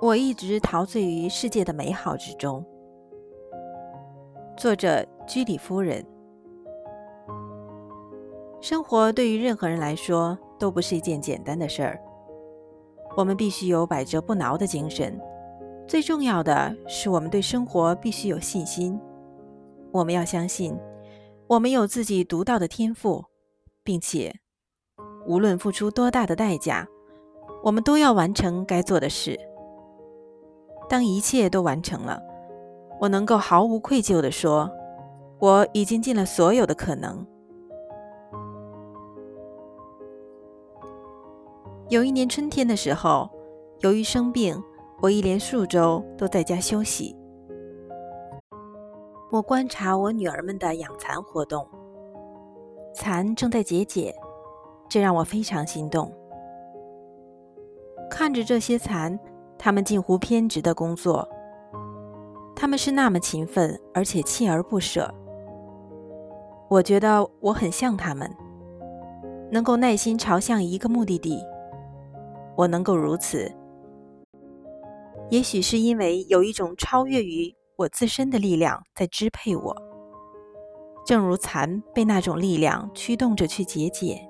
我一直陶醉于世界的美好之中。作者居里夫人。生活对于任何人来说都不是一件简单的事儿。我们必须有百折不挠的精神。最重要的是，我们对生活必须有信心。我们要相信，我们有自己独到的天赋，并且无论付出多大的代价，我们都要完成该做的事。当一切都完成了，我能够毫无愧疚地说，我已经尽了所有的可能。有一年春天的时候，由于生病，我一连数周都在家休息。我观察我女儿们的养蚕活动，蚕正在结茧，这让我非常心动。看着这些蚕，他们近乎偏执的工作，他们是那么勤奋，而且锲而不舍。我觉得我很像他们，能够耐心朝向一个目的地。我能够如此，也许是因为有一种超越于我自身的力量在支配我，正如蚕被那种力量驱动着去结茧。